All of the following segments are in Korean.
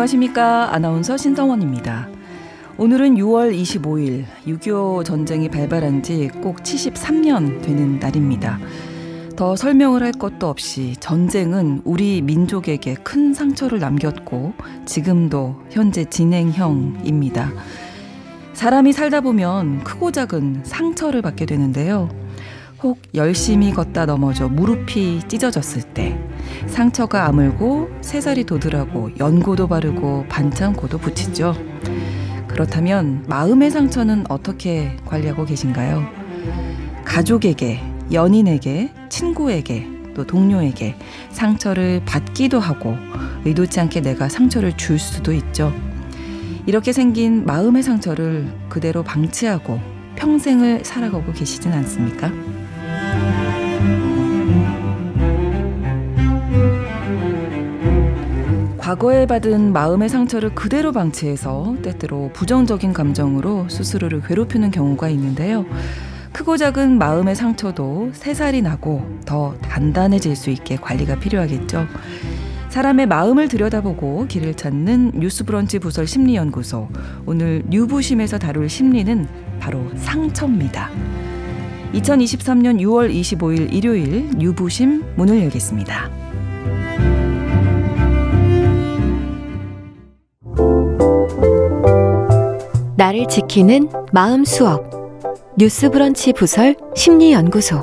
안녕하십니까. 아나운서 신성원입니다. 오늘은 6월 25일 6.25 전쟁이 발발한 지 꼭 73년 되는 날입니다. 더 설명을 할 것도 없이 전쟁은 우리 민족에게 큰 상처를 남겼고 지금도 현재 진행형입니다. 사람이 살다 보면 크고 작은 상처를 받게 되는데요. 혹 열심히 걷다 넘어져 무릎이 찢어졌을 때 상처가 아물고 새살이 돋으라고 연고도 바르고 반창고도 붙이죠. 그렇다면 마음의 상처는 어떻게 관리하고 계신가요? 가족에게, 연인에게, 친구에게, 또 동료에게 상처를 받기도 하고 의도치 않게 내가 상처를 줄 수도 있죠. 이렇게 생긴 마음의 상처를 그대로 방치하고 평생을 살아가고 계시진 않습니까? 과거에 받은 마음의 상처를 그대로 방치해서 때때로 부정적인 감정으로 스스로를 괴롭히는 경우가 있는데요. 크고 작은 마음의 상처도 새살이 나고 더 단단해질 수 있게 관리가 필요하겠죠. 사람의 마음을 들여다보고 길을 찾는 뉴스브런치 부설 심리연구소. 오늘 뉴부심에서 다룰 심리는 바로 상처입니다. 2023년 6월 25일 일요일 뉴부심 문을 열겠습니다. 나를 지키는 마음 수업. 뉴스 브런치 부설 심리 연구소.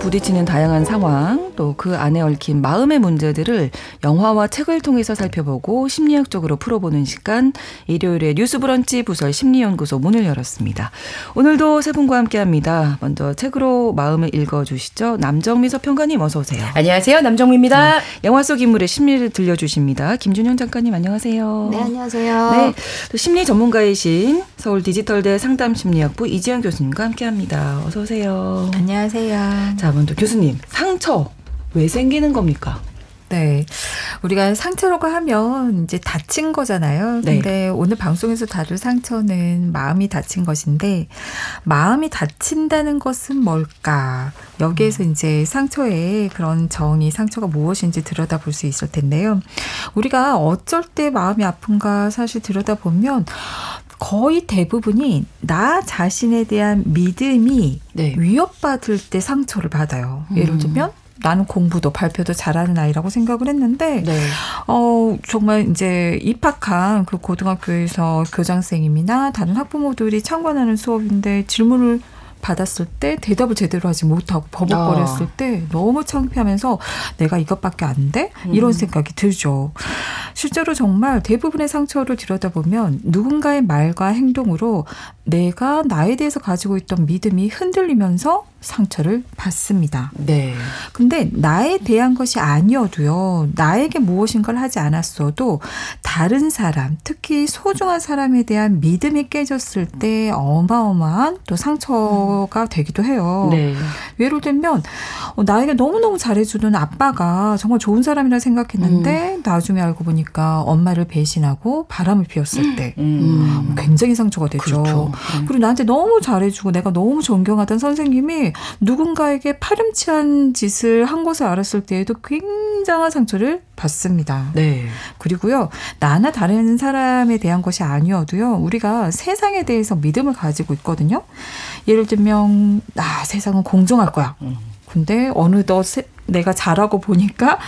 부딪히는 다양한 상황, 또 그 안에 얽힌 마음의 문제들을 영화와 책을 통해서 살펴보고 심리학적으로 풀어보는 시간, 일요일에 뉴스 브런치 부설 심리연구소 문을 열었습니다. 오늘도 세 분과 함께 합니다. 먼저 책으로 마음을 읽어주시죠. 남정미 서평가님 어서 오세요. 안녕하세요. 남정미입니다. 네, 영화 속 인물의 심리를 들려주십니다. 김준영 작가님 안녕하세요. 네, 안녕하세요. 네, 또 심리 전문가이신 서울 디지털대 상담심리학부 이지영 교수님과 함께 합니다. 어서 오세요. 안녕하세요. 자, 먼저 교수님, 상처 왜 생기는 겁니까? 네. 우리가 상처라고 하면 이제 다친 거잖아요. 네. 근데 오늘 방송에서 다룰 상처는 마음이 다친 것인데 마음이 다친다는 것은 뭘까? 여기에서 음. 이제 상처의 그런 정의, 상처가 무엇인지 들여다볼 수 있을 텐데요. 우리가 어쩔 때 마음이 아픈가 사실 들여다보면 거의 대부분이 나 자신에 대한 믿음이 네. 위협받을 때 상처를 받아요. 예를 음. 들면 나는 공부도 발표도 잘하는 아이라고 생각을 했는데 네. 어 정말 이제 입학한 그 고등학교에서 교장선생님이나 다른 학부모들이 참관하는 수업인데 질문을 받았을 때 대답을 제대로 하지 못하고 버벅거렸을 아. 때 너무 창피하면서 내가 이것밖에 안 돼? 이런 음. 생각이 들죠. 실제로 정말 대부분의 상처를 들여다보면 누군가의 말과 행동으로 내가 나에 대해서 가지고 있던 믿음이 흔들리면서 상처를 받습니다. 네. 근데 나에 대한 것이 아니어도요, 나에게 무엇인가를 하지 않았어도 다른 사람, 특히 소중한 사람에 대한 믿음이 깨졌을 때 어마어마한 또 상처가 되기도 해요. 네. 예를 들면, 어, 나에게 너무너무 잘해주는 아빠가 정말 좋은 사람이라 생각했는데, 음. 나중에 알고 보니까 엄마를 배신하고 바람을 피웠을 때, 음. 굉장히 상처가 되죠. 그렇죠. 음. 그리고 나한테 너무 잘해주고 내가 너무 존경하던 선생님이 누군가에게 파렴치한 짓을 한 것을 알았을 때에도 굉장한 상처를 받습니다. 네. 그리고요, 나나 다른 사람에 대한 것이 아니어도요, 우리가 세상에 대해서 믿음을 가지고 있거든요. 예를 들면, 아, 세상은 공정할 거야. 음. 근데 어느덧 내가 잘하고 보니까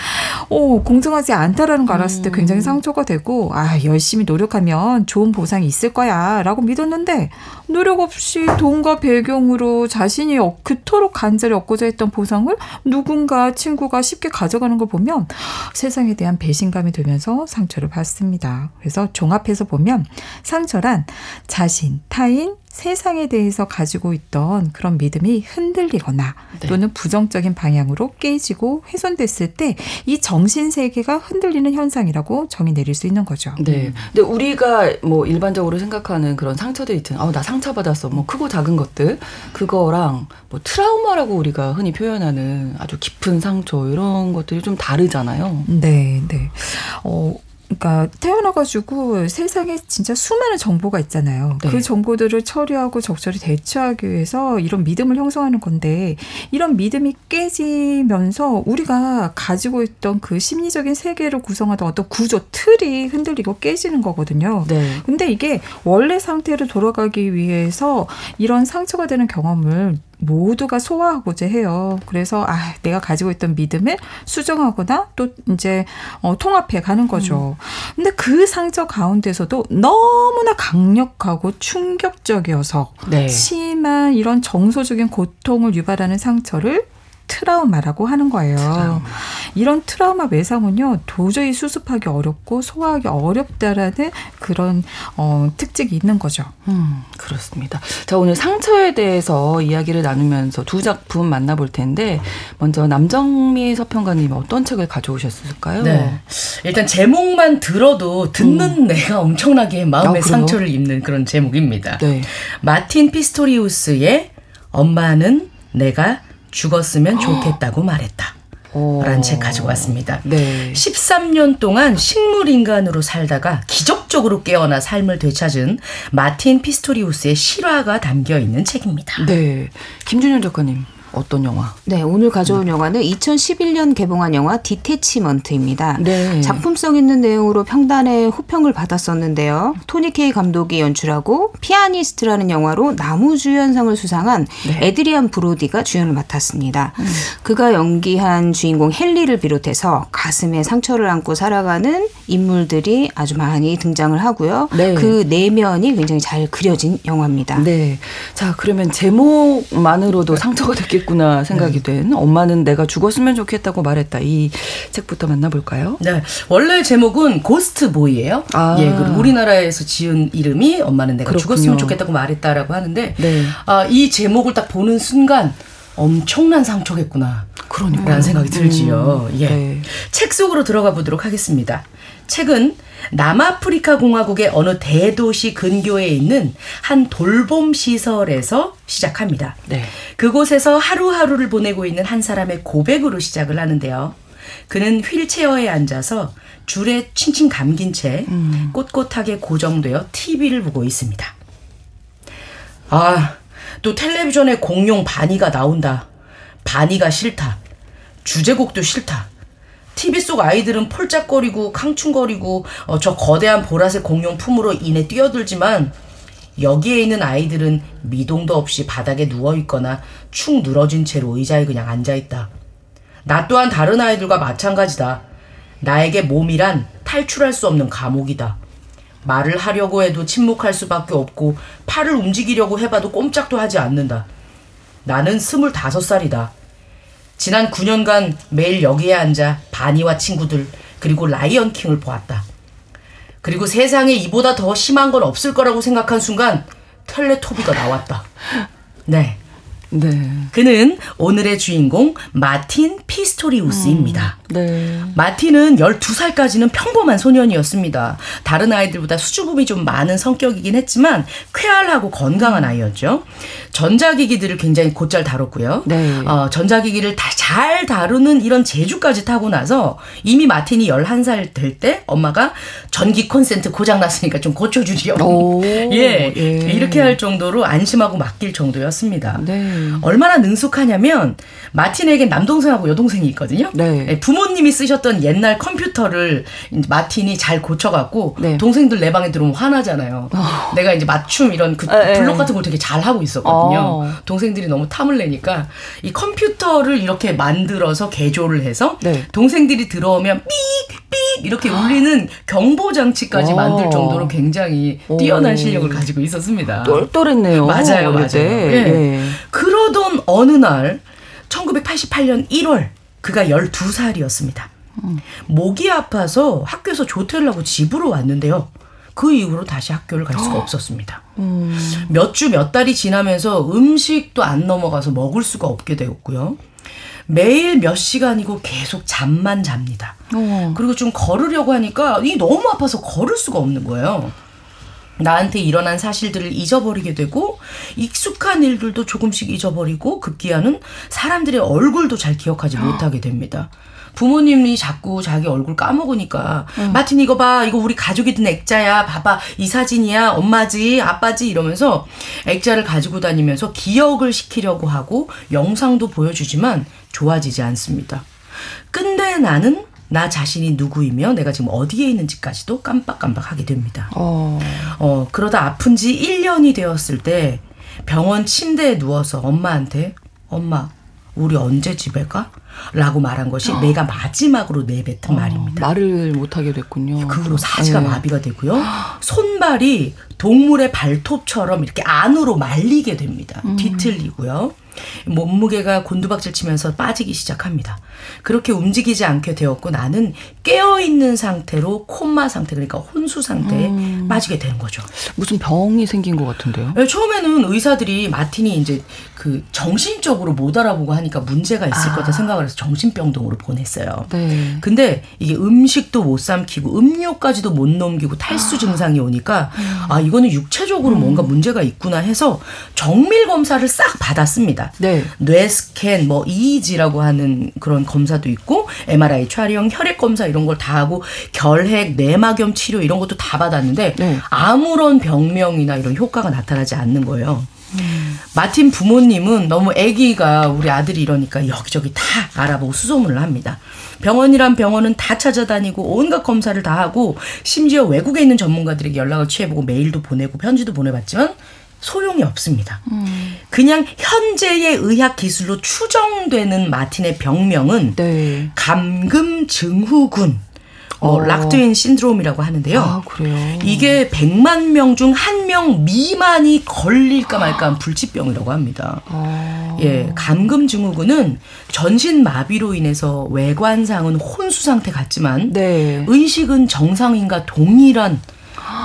어, 공정하지 않다라는 거 알았을 때 굉장히 음. 상처가 되고 아 열심히 노력하면 좋은 보상이 있을 거야라고 믿었는데 노력 없이 돈과 배경으로 자신이 그토록 간절히 얻고자 했던 보상을 누군가 친구가 쉽게 가져가는 걸 보면 세상에 대한 배신감이 들면서 상처를 받습니다. 그래서 종합해서 보면 상처란 자신, 타인, 세상에 대해서 가지고 있던 그런 믿음이 흔들리거나 네. 또는 부정적인 방향으로 깨지고 훼손됐을 때 이 정신 세계가 흔들리는 현상이라고 정의 내릴 수 있는 거죠. 네. 근데 우리가 뭐 일반적으로 생각하는 그런 상처들 있잖아요. 아, 나 상처 받았어. 뭐 크고 작은 것들. 그거랑 뭐 트라우마라고 우리가 흔히 표현하는 아주 깊은 상처 이런 것들이 좀 다르잖아요. 네, 네. 어 그러니까 태어나가지고 세상에 진짜 수많은 정보가 있잖아요. 네. 그 정보들을 처리하고 적절히 대처하기 위해서 이런 믿음을 형성하는 건데 이런 믿음이 깨지면서 우리가 가지고 있던 그 심리적인 세계를 구성하던 어떤 구조 틀이 흔들리고 깨지는 거거든요. 네. 근데 이게 원래 상태로 돌아가기 위해서 이런 상처가 되는 경험을 모두가 소화하고자 해요. 그래서 아 내가 가지고 있던 믿음을 수정하거나 또 이제 어, 통합해 가는 거죠. 음. 근데 그 상처 가운데서도 너무나 강력하고 충격적이어서 네. 심한 이런 정서적인 고통을 유발하는 상처를 트라우마라고 하는 거예요. 트라우마. 이런 트라우마 외상은요 도저히 수습하기 어렵고 소화하기 어렵다라는 그런 어, 특징이 있는 거죠. 음 그렇습니다. 자 오늘 상처에 대해서 이야기를 나누면서 두 작품 만나볼 텐데 먼저 남정미 서평가님 어떤 책을 가져오셨을까요? 네. 일단 제목만 들어도 듣는 음. 내가 엄청나게 마음의 아, 상처를 입는 그런 제목입니다. 네. 마틴 피스토리우스의 엄마는 내가 죽었으면 좋겠다고 말했다. 라는 책 가지고 왔습니다. 네. 13년 동안 식물 인간으로 살다가 기적적으로 깨어나 삶을 되찾은 마틴 피스토리우스의 실화가 담겨 있는 책입니다. 네. 김준현 작가님. 어떤 영화? 네, 오늘 가져온 네. 영화는 2011년 개봉한 영화 디테치먼트입니다. 네. 작품성 있는 내용으로 평단의 호평을 받았었는데요. 토니 케이 감독이 연출하고 피아니스트라는 영화로 나무주연상을 수상한 네. 에드리안 브로디가 주연을 맡았습니다. 음. 그가 연기한 주인공 헨리를 비롯해서 가슴에 상처를 안고 살아가는 인물들이 아주 많이 등장을 하고요. 네. 그 내면이 굉장히 잘 그려진 영화입니다. 네. 자, 그러면 제목만으로도 상처가 됐기 있겠구나 생각이 네. 된 엄마는 내가 죽었으면 좋겠다고 말했다 이 책부터 만나볼까요? 네 원래 제목은 고스트 보이예요. 아. 예 그리고 우리나라에서 지은 이름이 엄마는 내가 그렇군요. 죽었으면 좋겠다고 말했다라고 하는데 네. 아, 이 제목을 딱 보는 순간 엄청난 상처겠구나. 그러니까. 라는 생각이 들지요. 음, 예. 네. 책 속으로 들어가 보도록 하겠습니다. 책은 남아프리카 공화국의 어느 대도시 근교에 있는 한 돌봄 시설에서 시작합니다. 네. 그곳에서 하루하루를 보내고 있는 한 사람의 고백으로 시작을 하는데요. 그는 휠체어에 앉아서 줄에 칭칭 감긴 채 음. 꼿꼿하게 고정되어 TV를 보고 있습니다. 아, 또 텔레비전에 공룡 바니가 나온다. 바니가 싫다. 주제곡도 싫다. TV 속 아이들은 폴짝거리고 캉충거리고 어, 저 거대한 보라색 공룡 품으로 인해 뛰어들지만 여기에 있는 아이들은 미동도 없이 바닥에 누워 있거나 축 늘어진 채로 의자에 그냥 앉아 있다. 나 또한 다른 아이들과 마찬가지다. 나에게 몸이란 탈출할 수 없는 감옥이다. 말을 하려고 해도 침묵할 수밖에 없고 팔을 움직이려고 해봐도 꼼짝도 하지 않는다. 나는 스물다섯 살이다. 지난 9년간 매일 여기에 앉아 바니와 친구들 그리고 라이언 킹을 보았다. 그리고 세상에 이보다 더 심한 건 없을 거라고 생각한 순간 텔레토비가 나왔다. 네. 네. 그는 오늘의 주인공 마틴 피스토리우스입니다. 음, 네. 마틴은 12살까지는 평범한 소년이었습니다. 다른 아이들보다 수줍음이 좀 많은 성격이긴 했지만 쾌활하고 건강한 아이였죠. 전자기기들을 굉장히 곧잘 다뤘고요. 네. 어, 전자기기를 다 잘 다루는 이런 재주까지 타고 나서 이미 마틴이 11살 될 때 엄마가 전기 콘센트 고장났으니까 좀 고쳐주렴. 예, 예, 이렇게 할 정도로 안심하고 맡길 정도였습니다. 네. 얼마나 능숙하냐면 마틴에게 남동생하고 여동생이 있거든요. 네. 예, 부모님이 쓰셨던 옛날 컴퓨터를 마틴이 잘 고쳐갖고 네. 동생들 내 방에 들어오면 화나잖아요. 어. 내가 이제 맞춤 이런 그 아, 예. 블록 같은 걸 되게 잘 하고 있었거든요. 어. 동생들이 너무 탐을 내니까 이 컴퓨터를 이렇게 만들어서 개조를 해서 네. 동생들이 들어오면 삑삑 이렇게 울리는 경보 장치까지 어. 만들 정도로 굉장히 뛰어난 실력을 가지고 있었습니다. 똘똘했네요. 맞아요, 맞아요. 예. 예. 그러던 어느 날 1988년 1월 그가 12살이었습니다. 목이 아파서 학교에서 조퇴를 하고 집으로 왔는데요. 그 이후로 다시 학교를 갈 수가 없었습니다. 음. 몇주 몇 달이 지나면서 음식도 안 넘어가서 먹을 수가 없게 되었고요. 매일 몇 시간이고 계속 잠만 잡니다. 어. 그리고 좀 걸으려고 하니까 이 너무 아파서 걸을 수가 없는 거예요. 나한테 일어난 사실들을 잊어버리게 되고 익숙한 일들도 조금씩 잊어버리고 급기야는 사람들의 얼굴도 잘 기억하지 못하게 됩니다. 부모님이 자꾸 자기 얼굴 까먹으니까 음. 마틴 이거 봐 이거 우리 가족이 든 액자야 봐봐 이 사진이야 엄마지 아빠지 이러면서 액자를 가지고 다니면서 기억을 시키려고 하고 영상도 보여주지만 좋아지지 않습니다. 근데 나는 나 자신이 누구이며 내가 지금 어디에 있는지까지도 깜빡깜빡하게 됩니다. 어. 어, 그러다 아픈 지 1년이 되었을 때 병원 침대에 누워서 엄마한테 엄마, 우리 언제 집에 가? 라고 말한 것이 어. 내가 마지막으로 내뱉은 어, 말입니다. 말을 못하게 됐군요. 그 후로 사지가 네. 마비가 되고요. 손발이 동물의 발톱처럼 이렇게 안으로 말리게 됩니다. 음. 뒤틀리고요. 몸무게가 곤두박질 치면서 빠지기 시작합니다. 그렇게 움직이지 않게 되었고 나는 깨어 있는 상태로 콤마 상태 그러니까 혼수 상태에 음. 빠지게 되는 거죠. 무슨 병이 생긴 것 같은데요? 네, 처음에는 의사들이 마틴이 이제 그 정신적으로 못 알아보고 하니까 문제가 있을 아. 거다 생각을 해서 정신병동으로 보냈어요. 네. 근데 이게 음식도 못 삼키고 음료까지도 못 넘기고 탈수 아. 증상이 오니까 음. 아 이거는 육체적으로 음. 뭔가 문제가 있구나 해서 정밀 검사를 싹 받았습니다. 네. 뇌 스캔, 뭐 EEG라고 하는 그런 검사도 있고 MRI 촬영, 혈액 검사 이런 걸 다 하고 결핵, 뇌막염 치료 이런 것도 다 받았는데 네. 아무런 병명이나 이런 효과가 나타나지 않는 거예요. 음. 마틴 부모님은 너무 아기가 우리 아들이 이러니까 여기저기 다 알아보고 수소문을 합니다. 병원이란 병원은 다 찾아다니고 온갖 검사를 다 하고 심지어 외국에 있는 전문가들에게 연락을 취해보고 메일도 보내고 편지도 보내봤지만 소용이 없습니다. 음. 그냥 현재의 의학 기술로 추정되는 마틴의 병명은 네. 감금 증후군. 뭐 어. 락드윈 신드롬이라고 하는데요. 아, 그래요. 이게 100만 명 중 한 명 미만이 걸릴까 말까 한 불치병이라고 합니다. 어. 예, 감금 증후군은 전신 마비로 인해서 외관상은 혼수 상태 같지만 네. 의식은 정상인과 동일한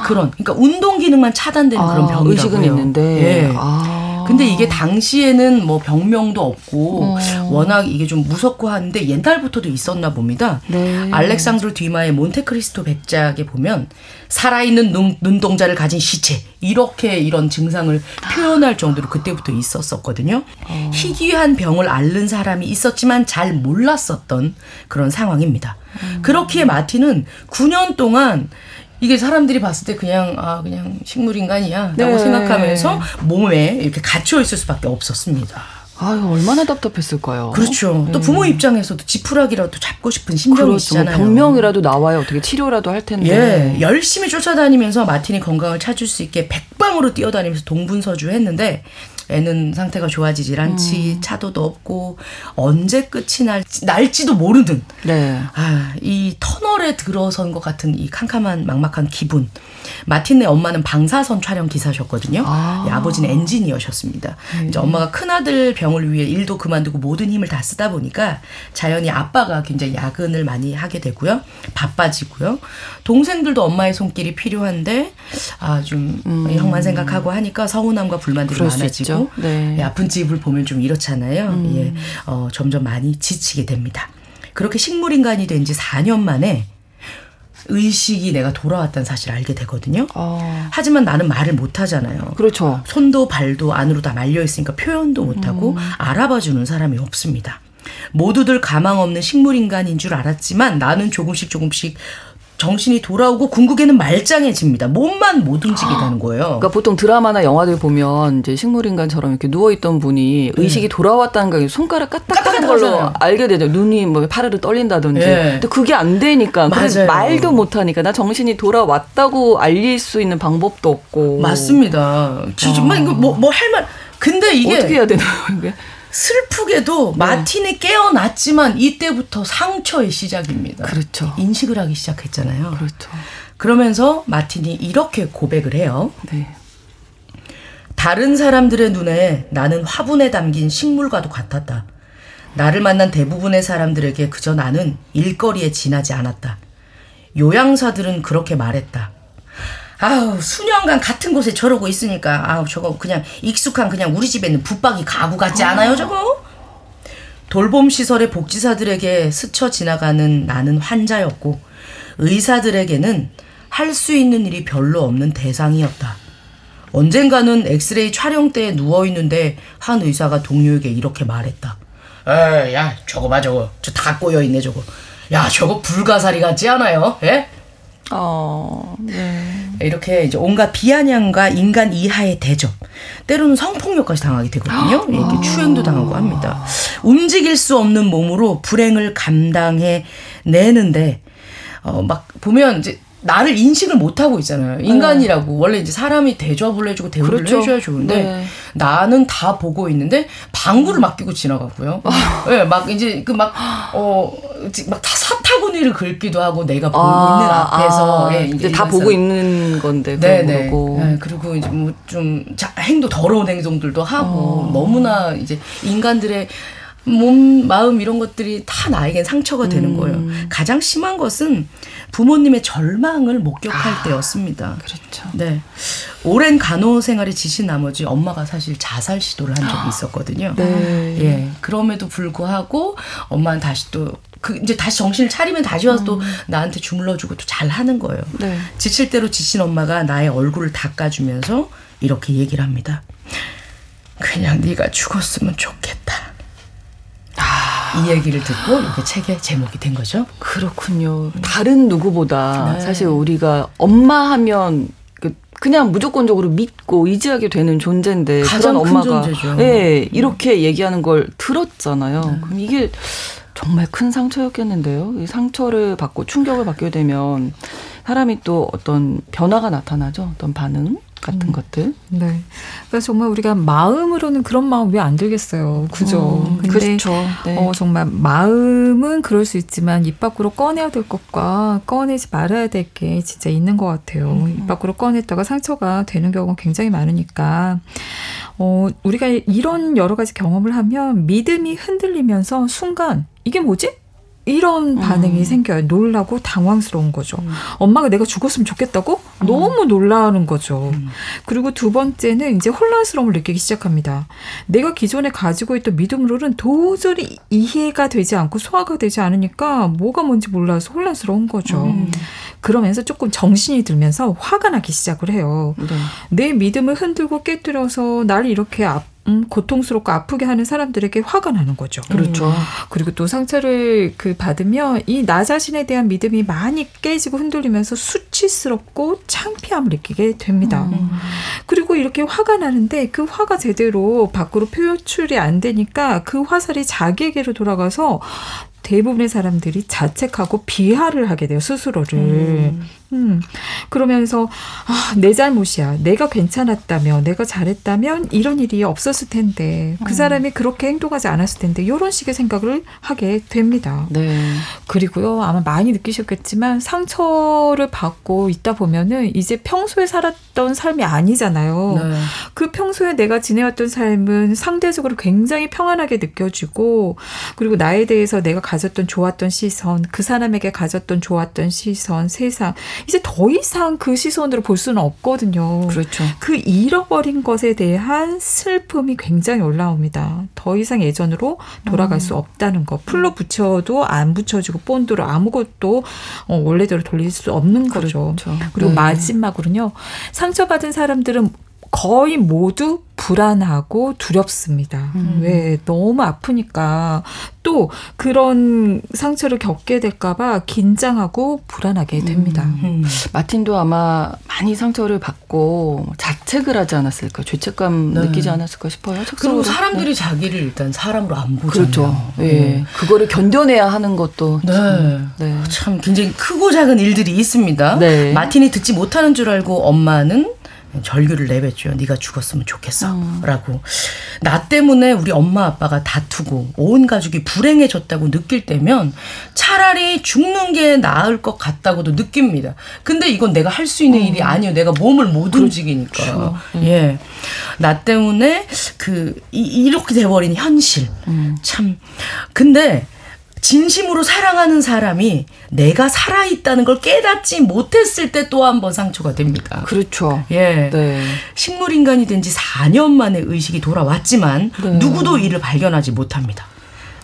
그런 그러니까 운동 기능만 차단되는 아, 그런 병이라고요. 의식은 있는데. 예. 아. 근데 이게 당시에는 뭐 병명도 없고 어. 워낙 이게 좀 무섭고 하는데 옛날부터도 있었나 봅니다. 네. 알렉산드로 뒤마의 몬테크리스토 백작에 보면 살아있는 눈, 눈동자를 가진 시체 이렇게 이런 증상을 표현할 정도로 그때부터 있었었거든요. 어. 희귀한 병을 앓는 사람이 있었지만 잘 몰랐었던 그런 상황입니다. 음. 그렇기에 마틴은 9년 동안 이게 사람들이 봤을 때 그냥 아 그냥 식물 인간이야라고 네. 생각하면서 몸에 이렇게 갇혀 있을 수밖에 없었습니다. 아유 얼마나 답답했을까요? 그렇죠. 네. 또 부모 입장에서도 지푸라기라도 잡고 싶은 심정이잖아요. 그렇죠. 뭐 병명이라도 나와요. 어떻게 치료라도 할 텐데. 예, 열심히 쫓아다니면서 마틴이 건강을 찾을 수 있게 백방으로 뛰어다니면서 동분서주했는데 애는 상태가 좋아지질 않지 음. 차도도 없고 언제 끝이 날지, 날지도 모르는 네. 아, 이 터널에 들어선 것 같은 이 캄캄한 막막한 기분 마틴네 엄마는 방사선 촬영 기사셨거든요 아. 예, 아버지는 엔지니어셨습니다 음. 이제 엄마가 큰아들 병을 위해 일도 그만두고 모든 힘을 다 쓰다 보니까 자연히 아빠가 굉장히 야근을 많이 하게 되고요 바빠지고요 동생들도 엄마의 손길이 필요한데 아좀 음. 형만 생각하고 하니까 서운함과 불만들이 많아지고 그렇죠. 네. 예, 아픈 집을 보면 좀 이렇잖아요. 음. 예, 어, 점점 많이 지치게 됩니다. 그렇게 식물인간이 된 지 4년 만에 의식이 내가 돌아왔다는 사실을 알게 되거든요. 어. 하지만 나는 말을 못 하잖아요. 그렇죠. 손도 발도 안으로 다 말려 있으니까 표현도 못 하고 음. 알아봐 주는 사람이 없습니다. 모두들 가망 없는 식물인간인 줄 알았지만 나는 조금씩 조금씩 정신이 돌아오고 궁극에는 말짱해집니다. 몸만 못 움직이게 되는 거예요. 그러니까 보통 드라마나 영화들 보면 이제 식물인간처럼 이렇게 누워 있던 분이 네. 의식이 돌아왔다는 걸 손가락 까딱하는 걸로 알게 되죠. 눈이 뭐 파르르 떨린다든지. 네. 근데 그게 안 되니까 말도 못 하니까 나 정신이 돌아왔다고 알릴 수 있는 방법도 없고. 맞습니다. 정말 아. 이거 뭐 뭐 할 말. 근데 이게 어떻게 해야 되나요, 이게? 슬프게도 네. 마틴이 깨어났지만 이때부터 상처의 시작입니다. 그렇죠. 인식을 하기 시작했잖아요. 그렇죠. 그러면서 마틴이 이렇게 고백을 해요. 네. 다른 사람들의 눈에 나는 화분에 담긴 식물과도 같았다. 나를 만난 대부분의 사람들에게 그저 나는 일거리에 지나지 않았다. 요양사들은 그렇게 말했다. 아우 수년간 같은 곳에 저러고 있으니까 아우 저거 그냥 익숙한 그냥 우리 집에 있는 붙박이 가구 같지 않아요 어. 저거? 돌봄 시설의 복지사들에게 스쳐 지나가는 나는 환자였고 의사들에게는 할 수 있는 일이 별로 없는 대상이었다. 언젠가는 엑스레이 촬영 때에 누워 있는데 한 의사가 동료에게 이렇게 말했다. 에, 야, 저거 봐, 저거. 저 다 꼬여 있네, 저거. 야, 저거 불가사리 같지 않아요? 예? 어, 네. 이렇게 이제 온갖 비아냥과 인간 이하의 대접, 때로는 성폭력까지 당하게 되거든요. 이렇게 추행도 당하고 합니다. 움직일 수 없는 몸으로 불행을 감당해 내는데, 어, 막 보면 이제 나를 인식을 못 하고 있잖아요. 인간이라고 어. 원래 이제 사람이 대접을 해주고 대우를 그렇죠. 해줘야 좋은데 네. 나는 다 보고 있는데 방구를 맡기고 지나가고요. 예, 네, 막 이제 그 막 어 막 다 사타구니를 긁기도 하고 내가 보고 아, 있는 앞에서 아, 예, 이제 다 보고 있는 건데 네네. 그러고 네, 그리고 이제 뭐 좀 행동 더러운 행동들도 하고 어. 너무나 이제 인간들의 몸, 마음 이런 것들이 다 나에겐 상처가 되는 음. 거예요. 가장 심한 것은 부모님의 절망을 목격할 아, 때였습니다. 그렇죠. 네. 오랜 간호 생활에 지친 나머지 엄마가 사실 자살 시도를 한 적이 있었거든요. 네. 예. 그럼에도 불구하고 엄마는 다시 또그 이제 다시 정신을 차리면 다시 와서 음. 또 나한테 주물러주고 또 잘 하는 거예요. 네. 지칠 대로 지친 엄마가 나의 얼굴을 닦아주면서 이렇게 얘기를 합니다. 그냥 네가 죽었으면 좋겠다. 이 얘기를 듣고 이게 책의 제목이 된 거죠. 그렇군요. 다른 누구보다 네. 사실 우리가 엄마 하면 그 그냥 무조건적으로 믿고 의지하게 되는 존재인데 가장 그런 엄마가 존재죠. 예, 이렇게 얘기하는 걸 들었잖아요. 네. 그럼 이게 정말 큰 상처였겠는데요. 이 상처를 받고 충격을 받게 되면 사람이 또 어떤 변화가 나타나죠. 어떤 반응. 같은 음. 것들. 네. 그러니까 정말 우리가 마음으로는 그런 마음 왜 안 들겠어요. 그죠? 음, 근데 그렇죠. 네. 어, 정말 마음은 그럴 수 있지만 입 밖으로 꺼내야 될 것과 꺼내지 말아야 될 게 진짜 있는 것 같아요. 음. 입 밖으로 꺼냈다가 상처가 되는 경우가 굉장히 많으니까 어, 우리가 이런 여러 가지 경험을 하면 믿음이 흔들리면서 순간 이게 뭐지? 이런 반응이 음. 생겨요. 놀라고 당황스러운 거죠. 음. 엄마가 내가 죽었으면 좋겠다고 음. 너무 놀라는 거죠. 음. 그리고 두 번째는 이제 혼란스러움을 느끼기 시작합니다. 내가 기존에 가지고 있던 믿음으로는 도저히 이해가 되지 않고 소화가 되지 않으니까 뭐가 뭔지 몰라서 혼란스러운 거죠. 음. 그러면서 조금 정신이 들면서 화가 나기 시작을 해요. 네. 내 믿음을 흔들고 깨뜨려서 나를 이렇게 앞 음, 고통스럽고 아프게 하는 사람들에게 화가 나는 거죠. 그렇죠. 음. 그리고 또 상처를 그 받으면 이 나 자신에 대한 믿음이 많이 깨지고 흔들리면서 수치스럽고 창피함을 느끼게 됩니다. 음. 그리고 이렇게 화가 나는데 그 화가 제대로 밖으로 표출이 안 되니까 그 화살이 자기에게로 돌아가서 대부분의 사람들이 자책하고 비하를 하게 돼요 스스로를. 음. 음. 그러면서 아, 내 잘못이야. 내가 괜찮았다면, 내가 잘했다면 이런 일이 없었을 텐데 그 음. 사람이 그렇게 행동하지 않았을 텐데 이런 식의 생각을 하게 됩니다. 네. 그리고요 아마 많이 느끼셨겠지만 상처를 받고 있다 보면은 이제 평소에 살았던 삶이 아니잖아요. 네. 그 평소에 내가 지내왔던 삶은 상대적으로 굉장히 평안하게 느껴지고 그리고 나에 대해서 내가 가졌던 좋았던 시선, 그 사람에게 가졌던 좋았던 시선, 세상 이제 더 이상 그 시선으로 볼 수는 없거든요. 그렇죠. 그 잃어버린 것에 대한 슬픔이 굉장히 올라옵니다. 더 이상 예전으로 돌아갈 음. 수 없다는 거. 풀로 붙여도 안 붙여지고 본드로 아무것도 어, 원래대로 돌릴 수 없는 거죠. 그렇죠. 그리고 네. 마지막으로는요. 상처받은 사람들은 거의 모두 불안하고 두렵습니다. 음. 왜 너무 아프니까 또 그런 상처를 겪게 될까봐 긴장하고 불안하게 됩니다. 음. 음. 마틴도 아마 많이 상처를 받고 자책을 하지 않았을까, 죄책감 네. 느끼지 않았을까 싶어요. 그리고 사람들이 네. 자기를 일단 사람으로 안 보잖아요. 그렇죠. 예, 네. 그거를 견뎌내야 하는 것도 네. 참, 네. 참 굉장히 크고 작은 일들이 있습니다. 네. 마틴이 듣지 못하는 줄 알고 엄마는 절규를 내뱉죠. 네가 죽었으면 좋겠어라고. 어. 나 때문에 우리 엄마 아빠가 다투고 온 가족이 불행해졌다고 느낄 때면 차라리 죽는 게 나을 것 같다고도 느낍니다. 근데 이건 내가 할 수 있는 어. 일이 아니에요. 내가 몸을 못 그렇죠. 움직이니까. 그렇죠. 예. 나 때문에 그 이, 이렇게 돼버린 현실. 음. 참. 근데 진심으로 사랑하는 사람이 내가 살아있다는 걸 깨닫지 못했을 때 또 한 번 상처가 됩니다. 그렇죠. 예. 네. 식물인간이 된 지 4년 만에 의식이 돌아왔지만 네. 누구도 이를 발견하지 못합니다.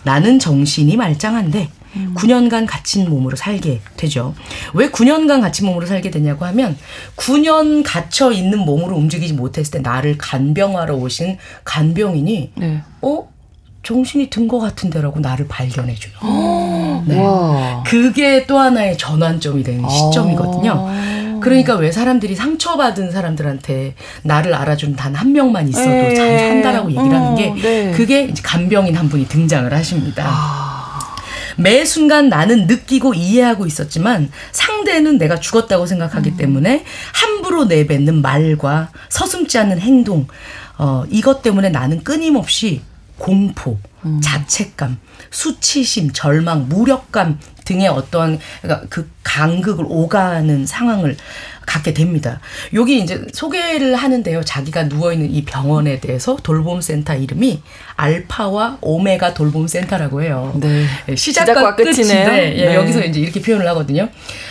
나는 정신이 말짱한데 음. 9년간 갇힌 몸으로 살게 되죠. 왜 9년간 갇힌 몸으로 살게 되냐고 하면 9년 갇혀 있는 몸으로 움직이지 못했을 때 나를 간병하러 오신 간병인이 네. 어 정신이 든 것 같은데라고 나를 발견해줘요. 네. 그게 또 하나의 전환점이 되는 시점이거든요. 아. 그러니까 왜 사람들이 상처받은 사람들한테 나를 알아준 단 한 명만 있어도 네. 잘 산다라고 얘기를 하는 게 어, 네. 그게 이제 간병인 한 분이 등장을 하십니다. 아. 매 순간 나는 느끼고 이해하고 있었지만 상대는 내가 죽었다고 생각하기 음. 때문에 함부로 내뱉는 말과 서슴지 않는 행동, 어, 이것 때문에 나는 끊임없이 공포, 음. 자책감, 수치심, 절망, 무력감 등의 어떤 그러니까 그 간극을 오가는 상황을 갖게 됩니다. 여기 이제 소개를 하는데요. 자기가 누워있는 이 병원에 대해서 돌봄센터 이름이 알파와 오메가 돌봄센터라고 해요. 네. 예, 시작과, 시작과 끝이네. 예, 네. 여기서 이제 이렇게 표현을 하거든요.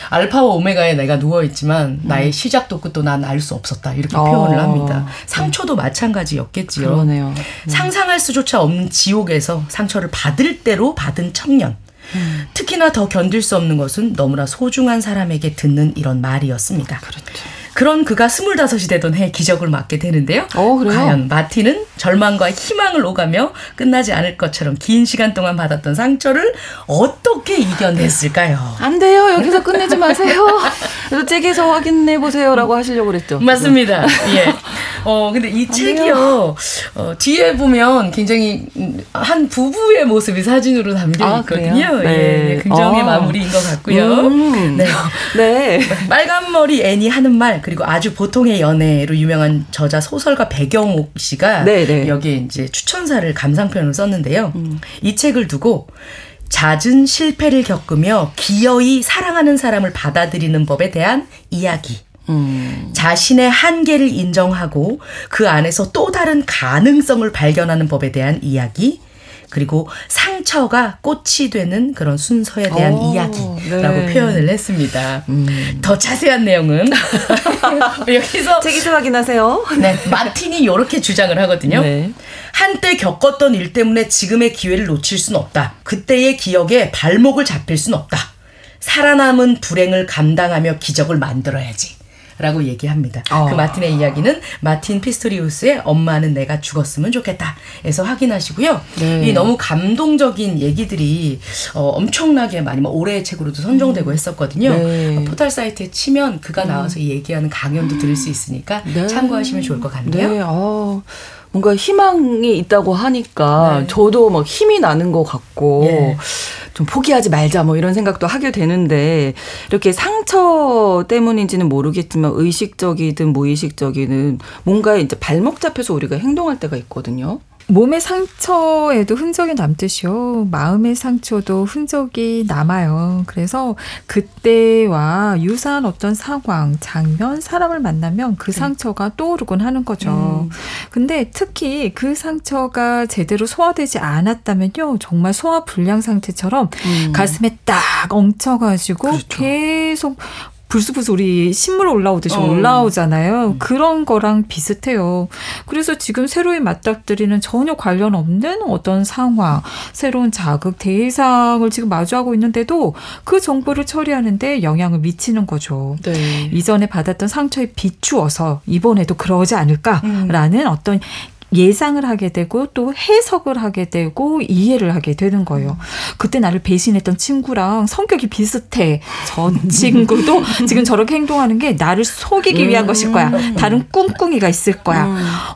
알파와 오메가에 내가 누워있지만 음. 나의 시작도 끝도 난 알 수 없었다. 이렇게 어. 표현을 합니다. 상처도 네. 마찬가지였겠지요. 그러네요. 음. 상상할 수조차 없는 지옥에서 상처를 받을 대로 받은 청년. 음. 특히나 더 견딜 수 없는 것은 너무나 소중한 사람에게 듣는 이런 말이었습니다. 그렇죠. 그런 그가 스물다섯이 되던 해 기적을 맞게 되는데요. 어, 과연 마티는 절망과 희망을 오가며 끝나지 않을 것처럼 긴 시간 동안 받았던 상처를 어떻게 이겨냈을까요? 안 돼요. 여기서 끝내지 마세요. 그래서 책에서 확인해 보세요라고 하시려고 그랬죠. 맞습니다. 예. 어 근데 이 책이요. 어, 뒤에 보면 굉장히 한 부부의 모습이 사진으로 담겨 아, 있거든요. 아, 네. 예, 긍정의 아. 마무리인 것 같고요. 음. 네. 네. 빨간 머리 애니 하는 말 그리고 아주 보통의 연애로 유명한 저자 소설가 배경옥 씨가 네네. 네. 여기에 이제 추천사를 감상편을 썼는데요. 음. 이 책을 두고 잦은 실패를 겪으며 기어이 사랑하는 사람을 받아들이는 법에 대한 이야기. 음. 자신의 한계를 인정하고 그 안에서 또 다른 가능성을 발견하는 법에 대한 이야기. 그리고 상처가 꽃이 되는 그런 순서에 대한 오, 이야기라고 네. 표현을 했습니다. 음. 더 자세한 내용은 여기서 책에서 확인하세요. 네, 마틴이 이렇게 주장을 하거든요. 네. 한때 겪었던 일 때문에 지금의 기회를 놓칠 수는 없다. 그때의 기억에 발목을 잡힐 수는 없다. 살아남은 불행을 감당하며 기적을 만들어야지. 라고 얘기합니다. 어. 그 마틴의 이야기는 마틴 피스토리우스의 엄마는 내가 죽었으면 좋겠다. 에서 확인하시고요. 네. 이 너무 감동적인 얘기들이 어, 엄청나게 많이 뭐 올해의 책으로도 선정되고 음. 했었거든요. 네. 포털 사이트에 치면 그가 나와서 음. 얘기하는 강연도 들을 수 있으니까 네. 참고하시면 좋을 것 같네요. 네. 어. 뭔가 희망이 있다고 하니까 네. 저도 막 힘이 나는 것 같고 예. 좀 포기하지 말자 뭐 이런 생각도 하게 되는데 이렇게 상처 때문인지는 모르겠지만 의식적이든 무의식적이든 뭔가 이제 발목 잡혀서 우리가 행동할 때가 있거든요. 몸의 상처에도 흔적이 남듯이요. 마음의 상처도 흔적이 남아요. 그래서 그때와 유사한 어떤 상황, 장면, 사람을 만나면 그 네. 상처가 떠오르곤 하는 거죠. 음. 근데 특히 그 상처가 제대로 소화되지 않았다면요. 정말 소화 불량 상태처럼 음. 가슴에 딱 엉쳐가지고 그렇죠. 계속 불쑥불쑥 우리 신물 올라오듯이 어. 올라오잖아요. 음. 그런 거랑 비슷해요. 그래서 지금 새로이 맞닥뜨리는 전혀 관련 없는 어떤 상황, 새로운 자극, 대상을 지금 마주하고 있는데도 그 정보를 처리하는데 영향을 미치는 거죠. 네. 이전에 받았던 상처에 비추어서 이번에도 그러지 않을까라는 음. 어떤 예상을 하게 되고 또 해석을 하게 되고 이해를 하게 되는 거예요. 그때 나를 배신했던 친구랑 성격이 비슷해. 전 친구도 지금 저렇게 행동하는 게 나를 속이기 위한 것일 거야. 다른 꿍꿍이가 있을 거야.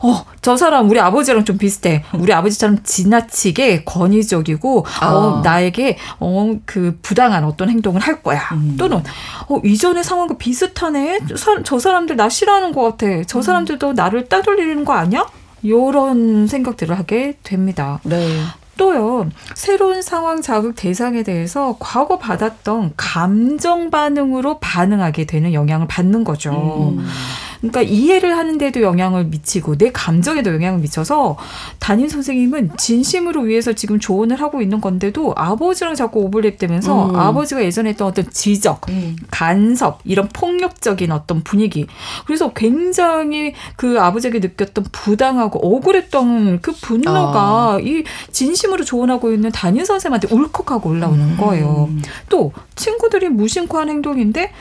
어, 저 사람 우리 아버지랑 좀 비슷해. 우리 아버지처럼 지나치게 권위적이고 어, 어 나에게 어, 그 부당한 어떤 행동을 할 거야. 음. 또는 어, 이전의 상황과 비슷하네. 저, 저 사람들 나 싫어하는 것 같아. 저 사람들도 나를 따돌리는 거 아니야? 요런 생각들을 하게 됩니다. 네. 또요, 새로운 상황 자극 대상에 대해서 과거 받았던 감정 반응으로 반응하게 되는 영향을 받는 거죠. 음. 그러니까 이해를 하는데도 영향을 미치고 내 감정에도 영향을 미쳐서 담임 선생님은 진심으로 위해서 지금 조언을 하고 있는 건데도 아버지랑 자꾸 오버랩되면서 음. 아버지가 예전에 했던 어떤 지적, 음. 간섭 이런 폭력적인 어떤 분위기 그래서 굉장히 그 아버지에게 느꼈던 부당하고 억울했던 그 분노가 아. 이 진심으로 조언하고 있는 담임 선생님한테 울컥하고 올라오는 음. 거예요. 또 친구들이 무심코 한 행동인데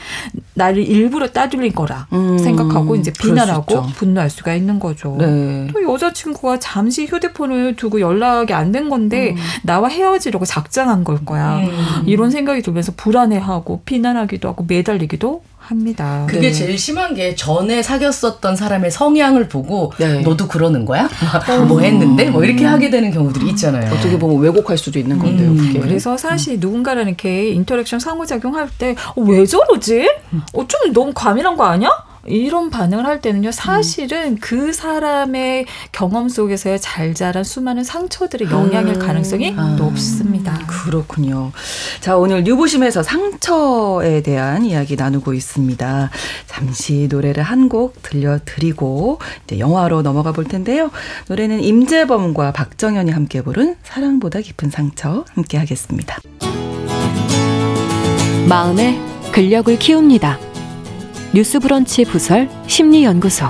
나를 일부러 따돌린 거라 음. 생각하고 이제 비난하고 분노할 수가 있는 거죠. 네. 또 여자친구가 잠시 휴대폰을 두고 연락이 안 된 건데 음. 나와 헤어지려고 작정한 걸 거야. 음. 이런 생각이 들면서 불안해하고 비난하기도 하고 매달리기도 합니다. 그게 네. 제일 심한 게 전에 사귀었었던 사람의 성향을 보고 네. 너도 그러는 거야? 뭐 했는데? 뭐 이렇게 하게 되는 경우들이 있잖아요. 어떻게 보면 왜곡할 수도 있는 건데요. 음. 그래서 사실 음. 누군가랑 이렇게 interaction 상호작용할 때왜 어, 저러지? 어, 좀 너무 과민한 거 아니야? 이런 반응을 할 때는요, 사실은 음. 그 사람의 경험 속에서의 자잘한 수많은 상처들의 영향일 음. 가능성이 아. 높습니다. 그렇군요. 자, 오늘 뉴부심에서 상처에 대한 이야기 나누고 있습니다. 잠시 노래를 한 곡 들려드리고 이제 영화로 넘어가 볼 텐데요. 노래는 임재범과 박정현이 함께 부른 사랑보다 깊은 상처 함께 하겠습니다. 마음의 근력을 키웁니다. 뉴스브런치 부설 심리연구소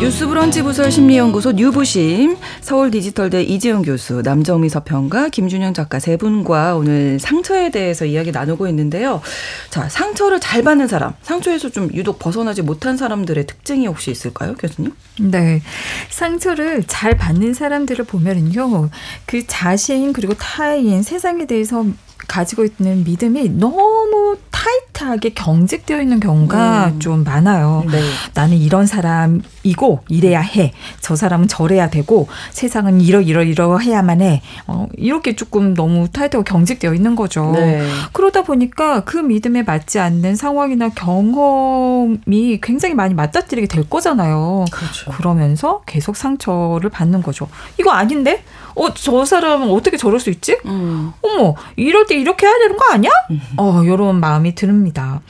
뉴스브런치 부설 심리연구소 뉴부심 서울 디지털대 이지영 교수 남정미 서평가 김준영 작가 세 분과 오늘 상처에 대해서 이야기 나누고 있는데요. 자 상처를 잘 받는 사람 상처에서 좀 유독 벗어나지 못한 사람들의 특징이 혹시 있을까요, 교수님? 네, 상처를 잘 받는 사람들을 보면은요 그 자신 그리고 타인 세상에 대해서 가지고 있는 믿음이 너무 타이트하게 경직되어 있는 경우가 음. 좀 많아요. 네. 나는 이런 사람이고 이래야 해. 저 사람은 저래야 되고 세상은 이러 이러 이러 해야만 해. 어, 이렇게 조금 너무 타이트하고 경직되어 있는 거죠. 네. 그러다 보니까 그 믿음에 맞지 않는 상황이나 경험이 굉장히 많이 맞닥뜨리게 될 거잖아요. 그렇죠. 그러면서 계속 상처를 받는 거죠. 이거 아닌데? 어, 저 사람은 어떻게 저럴 수 있지? 음. 어머, 이럴 때 이렇게 해야 되는 거 아니야? 음. 어, 요런 마음이 듭니다.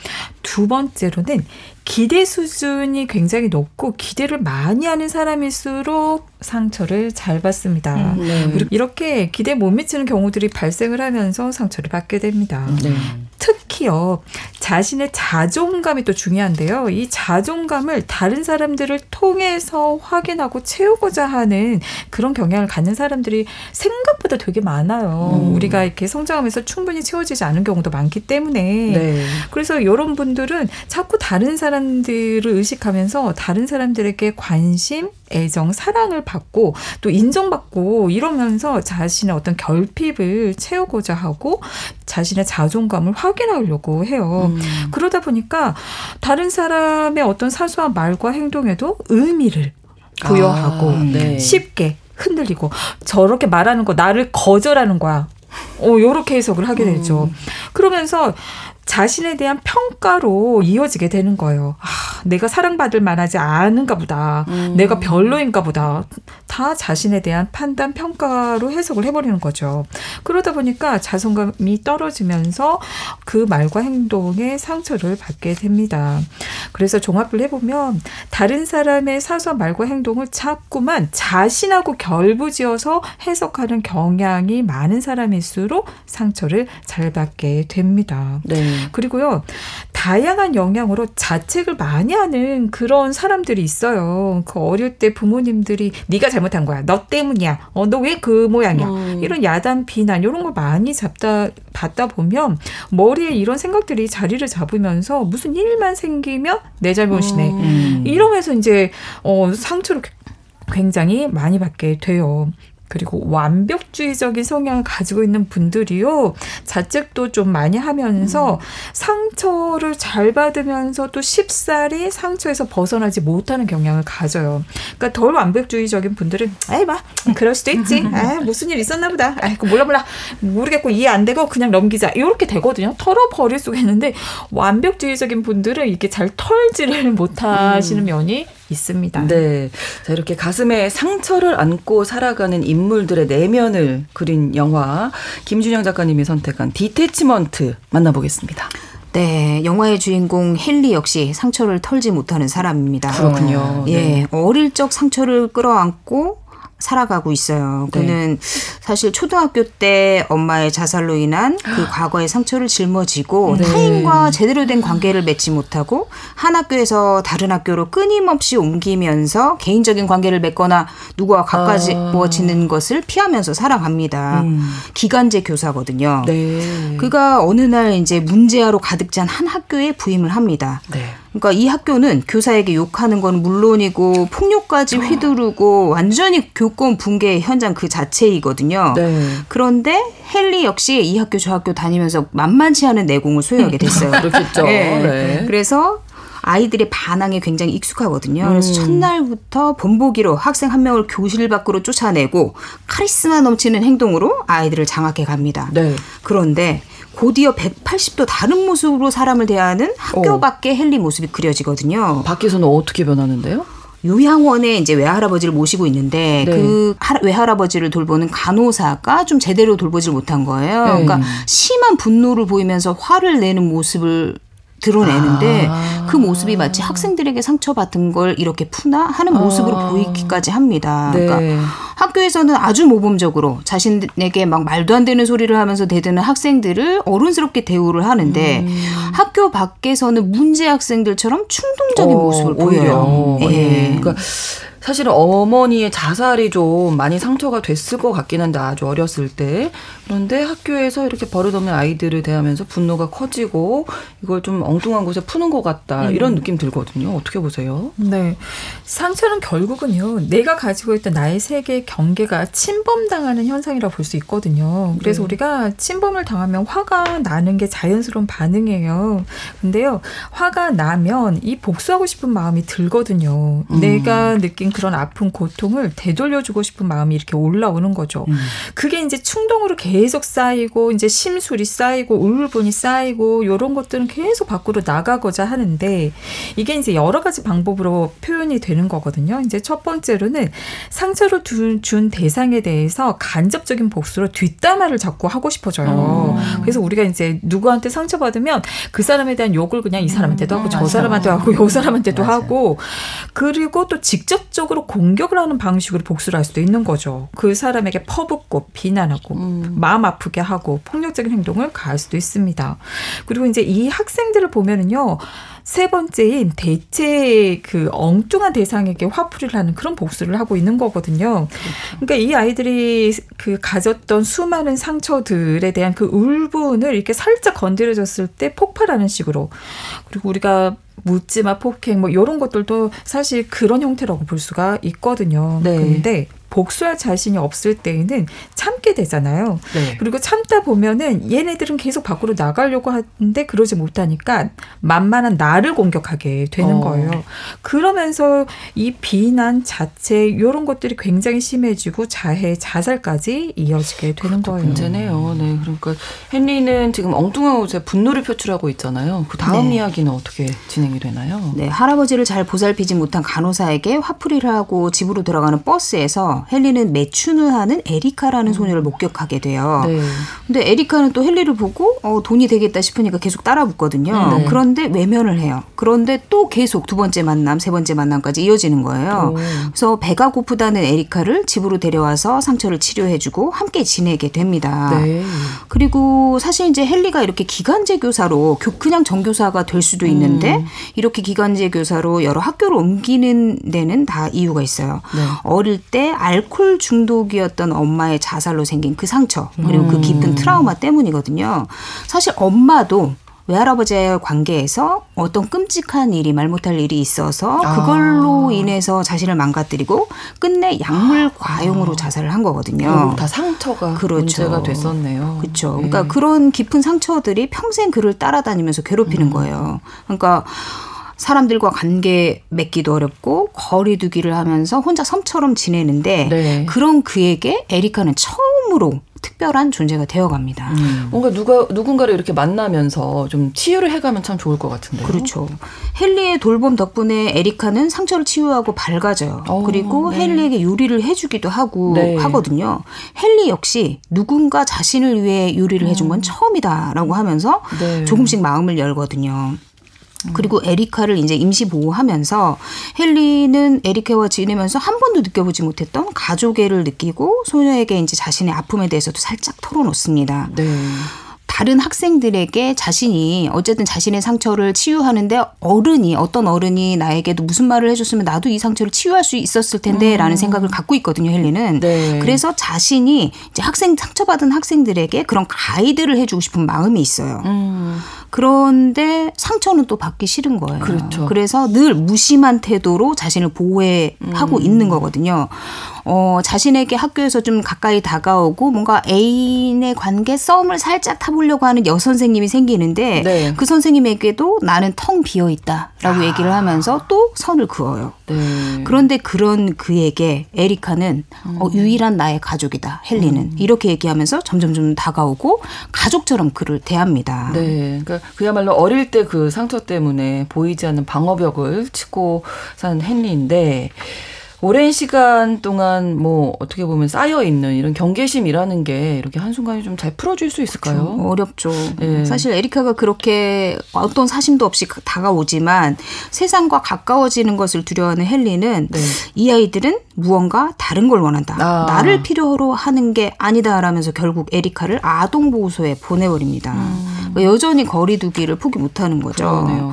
두 번째로는 기대 수준이 굉장히 높고 기대를 많이 하는 사람일수록 상처를 잘 받습니다. 음, 네. 이렇게 기대 못 미치는 경우들이 발생을 하면서 상처를 받게 됩니다. 네. 특히요, 자신의 자존감이 또 중요한데요. 이 자존감을 다른 사람들을 통해서 확인하고 채우고자 하는 그런 경향을 갖는 사람들이 생각보다 되게 많아요. 음. 우리가 이렇게 성장하면서 충분히 채워지지 않은 경우도 많기 때문에. 네. 그래서 이런 분들은 자꾸 다른 사람들을 의식하면서 다른 사람들에게 관심, 애정, 사랑을 받고 또 인정받고 이러면서 자신의 어떤 결핍을 채우고자 하고 자신의 자존감을 확인하려고 해요. 음. 그러다 보니까 다른 사람의 어떤 사소한 말과 행동에도 의미를 부여하고 아, 네. 쉽게 흔들리고 저렇게 말하는 거 나를 거절하는 거야. 어, 요렇게 해석을 하게 되죠. 음. 그러면서 자신에 대한 평가로 이어지게 되는 거예요. 아, 내가 사랑받을 만하지 않은가 보다. 음. 내가 별로인가 보다. 다 자신에 대한 판단, 평가로 해석을 해버리는 거죠. 그러다 보니까 자존감이 떨어지면서 그 말과 행동에 상처를 받게 됩니다. 그래서 종합을 해보면 다른 사람의 사소한 말과 행동을 자꾸만 자신하고 결부지어서 해석하는 경향이 많은 사람일수록 상처를 잘 받게 됩니다. 네. 그리고요, 다양한 영향으로 자책을 많이 하는 그런 사람들이 있어요. 그 어릴 때 부모님들이 네가 잘못한 거야. 너 때문이야. 어, 너 왜 그 모양이야. 음. 이런 야단, 비난 이런 걸 많이 잡다 받다 보면 머리에 이런 생각들이 자리를 잡으면서 무슨 일만 생기면 내 잘못이네. 음. 이러면서 이제 어 상처를 굉장히 많이 받게 돼요. 그리고 완벽주의적인 성향을 가지고 있는 분들이요. 자책도 좀 많이 하면서 음. 상처를 잘 받으면서 또 쉽사리 상처에서 벗어나지 못하는 경향을 가져요. 그러니까 덜 완벽주의적인 분들은 에이 봐 그럴 수도 있지. 아 무슨 일 있었나 보다. 아이고 몰라 몰라 모르겠고 이해 안 되고 그냥 넘기자. 이렇게 되거든요. 털어 버릴 수가 있는데 완벽주의적인 분들은 이게 잘 털지를 못하시는 음. 면이 있습니다. 네. 자, 이렇게 가슴에 상처를 안고 살아가는 인물들의 내면을 그린 영화 김준영 작가님이 선택한 디테치먼트 만나보겠습니다. 네, 영화의 주인공 헨리 역시 상처를 털지 못하는 사람입니다. 그렇군요. 예, 네. 어릴 적 상처를 끌어안고 살아가고 있어요. 네. 그는 사실 초등학교 때 엄마의 자살로 인한 그 아. 과거의 상처를 짊어지고 네. 타인과 제대로 된 관계를 맺지 못하고 한 학교에서 다른 학교로 끊임없이 옮기면서 개인적인 관계를 맺거나 누구와 가까워지는 아. 것을 피하면서 살아갑니다. 음. 기간제 교사거든요. 네. 그가 어느 날 이제 문제아로 가득 찬 한 학교에 부임을 합니다. 네. 그러니까 이 학교는 교사에게 욕하는 건 물론이고 폭력까지 휘두르고 완전히 교권 붕괴 현장 그 자체이거든요. 네. 그런데 헨리 역시 이 학교 저 학교 다니면서 만만치 않은 내공을 소유하게 됐어요. 그렇겠죠. 네. 네. 그래서 아이들의 반항에 굉장히 익숙하거든요. 그래서 음. 첫날부터 본보기로 학생 한 명을 교실 밖으로 쫓아내고 카리스마 넘치는 행동으로 아이들을 장악해 갑니다. 네. 그런데 곧이어 180도 다른 모습으로 사람을 대하는 학교 어. 밖의 헨리 모습이 그려지거든요. 밖에서는 어떻게 변하는데요? 요양원에 이제 외할아버지를 모시고 있는데 네. 그 외할아버지를 돌보는 간호사가 좀 제대로 돌보질 못한 거예요. 네. 그러니까 심한 분노를 보이면서 화를 내는 모습을 드러내는데 아. 그 모습이 마치 학생들에게 상처받은 걸 이렇게 푸나 하는 모습으로 아. 보이기까지 합니다. 네. 그러니까 학교에서는 아주 모범적으로 자신에게 막 말도 안 되는 소리를 하면서 대드는 학생들을 어른스럽게 대우를 하는데 음. 학교 밖에서는 문제 학생들처럼 충동적인 어, 모습을 보여요. 예. 네. 그러니까 사실은 어머니의 자살이 좀 많이 상처가 됐을 것 같긴 한데 아주 어렸을 때 그런데 학교에서 이렇게 버릇없는 아이들을 대하면서 분노가 커지고 이걸 좀 엉뚱한 곳에 푸는 것 같다 음. 이런 느낌 들거든요. 어떻게 보세요? 네, 상처는 결국은요 내가 가지고 있던 나의 세계 경계가 침범당하는 현상이라고 볼수 있거든요. 그래서 네. 우리가 침범을 당하면 화가 나는 게 자연스러운 반응이에요. 근데요 화가 나면 이 복수하고 싶은 마음이 들거든요. 음. 내가 느낀 그런 아픈 고통을 되돌려주고 싶은 마음이 이렇게 올라오는 거죠. 음. 그게 이제 충동으로 계속 쌓이고 이제 심술이 쌓이고 울분이 쌓이고 이런 것들은 계속 밖으로 나가고자 하는데 이게 이제 여러 가지 방법으로 표현이 되는 거거든요. 이제 첫 번째로는 상처를 준 대상에 대해서 간접적인 복수로 뒷담화를 자꾸 하고 싶어져요. 어. 그래서 우리가 이제 누구한테 상처받으면 그 사람에 대한 욕을 그냥 이 사람한테도 하고 음, 저 맞아. 사람한테 하고 요 사람한테도 맞아. 하고 그리고 또 직접적으로 직접적으로 공격을 하는 방식으로 복수를 할 수도 있는 거죠. 그 사람에게 퍼붓고 비난하고 음. 마음 아프게 하고 폭력적인 행동을 가할 수도 있습니다. 그리고 이제 이 학생들을 보면은요. 세 번째인 대체 그 엉뚱한 대상에게 화풀이를 하는 그런 복수를 하고 있는 거거든요. 그러니까 이 아이들이 그 가졌던 수많은 상처들에 대한 그 울분을 이렇게 살짝 건드려졌을 때 폭발하는 식으로 그리고 우리가 묻지마 폭행 뭐 이런 것들도 사실 그런 형태라고 볼 수가 있거든요. 네. 근데 복수할 자신이 없을 때에는 참게 되잖아요. 네. 그리고 참다 보면은 얘네들은 계속 밖으로 나가려고 하는데 그러지 못하니까 만만한 나를 공격하게 되는 어. 거예요. 그러면서 이 비난 자체 이런 것들이 굉장히 심해지고 자해 자살까지 이어지게 되는 거예요. 문제네요. 네, 그러니까 헨리는 지금 엉뚱한 곳에 분노를 표출하고 있잖아요. 그 다음 네. 이야기는 어떻게 진행이 되나요? 네, 할아버지를 잘 보살피지 못한 간호사에게 화풀이를 하고 집으로 돌아가는 버스에서 헨리는 매춘을 하는 에리카라는 음. 소녀를 목격하게 돼요. 네. 근데 에리카는 또 헨리를 보고 어, 돈이 되겠다 싶으니까 계속 따라 붙거든요. 네. 그런데 외면을 해요. 그런데 또 계속 두 번째 만남, 세 번째 만남까지 이어지는 거예요. 오. 그래서 배가 고프다는 에리카를 집으로 데려와서 상처를 치료해주고 함께 지내게 됩니다. 네. 그리고 사실 이제 헨리가 이렇게 기간제 교사로 그냥 정교사가 될 수도 있는데 음. 이렇게 기간제 교사로 여러 학교를 옮기는 데는 다 이유가 있어요. 네. 어릴 때 알코올 중독이었던 엄마의 자살로 생긴 그 상처 그리고 그 깊은 음. 트라우마 때문이거든요. 사실 엄마도 외할아버지의 관계에서 어떤 끔찍한 일이 말 못할 일이 있어서 그걸로 아. 인해서 자신을 망가뜨리고 끝내 약물 과용으로 아. 자살을 한 거거든요. 다 상처가 그렇죠. 문제가 됐었네요. 그렇죠. 네. 그러니까 그런 깊은 상처들이 평생 그를 따라다니면서 괴롭히는 음. 거예요. 그러니까 사람들과 관계 맺기도 어렵고 거리두기를 하면서 혼자 섬처럼 지내는데 네. 그런 그에게 에리카는 처음으로 특별한 존재가 되어갑니다. 음. 뭔가 누가 누군가를 이렇게 만나면서 좀 치유를 해가면 참 좋을 것 같은데요. 그렇죠. 헨리의 돌봄 덕분에 에리카는 상처를 치유하고 밝아져요. 오, 어, 그리고 네. 헨리에게 요리를 해주기도 하고 네. 하거든요. 헨리 역시 누군가 자신을 위해 요리를 해준 건 음. 처음이다라고 하면서 네. 조금씩 마음을 열거든요. 그리고 에리카를 이제 임시 보호하면서 헨리는 에리카와 지내면서 한 번도 느껴보지 못했던 가족애를 느끼고 소녀에게 이제 자신의 아픔에 대해서도 살짝 털어놓습니다. 네. 다른 학생들에게 자신이 어쨌든 자신의 상처를 치유하는데 어른이 어떤 어른이 나에게도 무슨 말을 해줬으면 나도 이 상처를 치유할 수 있었을 텐데라는 음. 생각을 갖고 있거든요 헬리는. 네. 그래서 자신이 이제 학생 상처받은 학생들에게 그런 가이드를 해주고 싶은 마음이 있어요. 음. 그런데 상처는 또 받기 싫은 거예요. 그렇죠. 그래서 늘 무심한 태도로 자신을 보호하고 음. 있는 거거든요. 어, 자신에게 학교에서 좀 가까이 다가오고 뭔가 애인의 관계 썸을 살짝 타보려고 하는 여 선생님이 생기는데 네. 그 선생님에게도 나는 텅 비어 있다라고 아. 얘기를 하면서 또 선을 그어요. 네. 그런데 그런 그에게 에리카는 음. 어, 유일한 나의 가족이다. 헬리는 음. 이렇게 얘기하면서 점점 좀 다가오고 가족처럼 그를 대합니다. 네, 그러니까 그야말로 어릴 때 그 상처 때문에 보이지 않는 방어벽을 치고 산 헨리인데. 오랜 시간 동안 뭐 어떻게 보면 쌓여 있는 이런 경계심이라는 게 이렇게 한순간에 좀 잘 풀어줄 수 있을까요? 그렇죠. 어렵죠. 네. 사실 에리카가 그렇게 어떤 사심도 없이 다가오지만 세상과 가까워지는 것을 두려워하는 헬리는 네. 이 아이들은 무언가 다른 걸 원한다. 아. 나를 필요로 하는 게 아니다라면서 결국 에리카를 아동보호소에 보내버립니다. 음. 여전히 거리두기를 포기 못하는 거죠. 그러네요.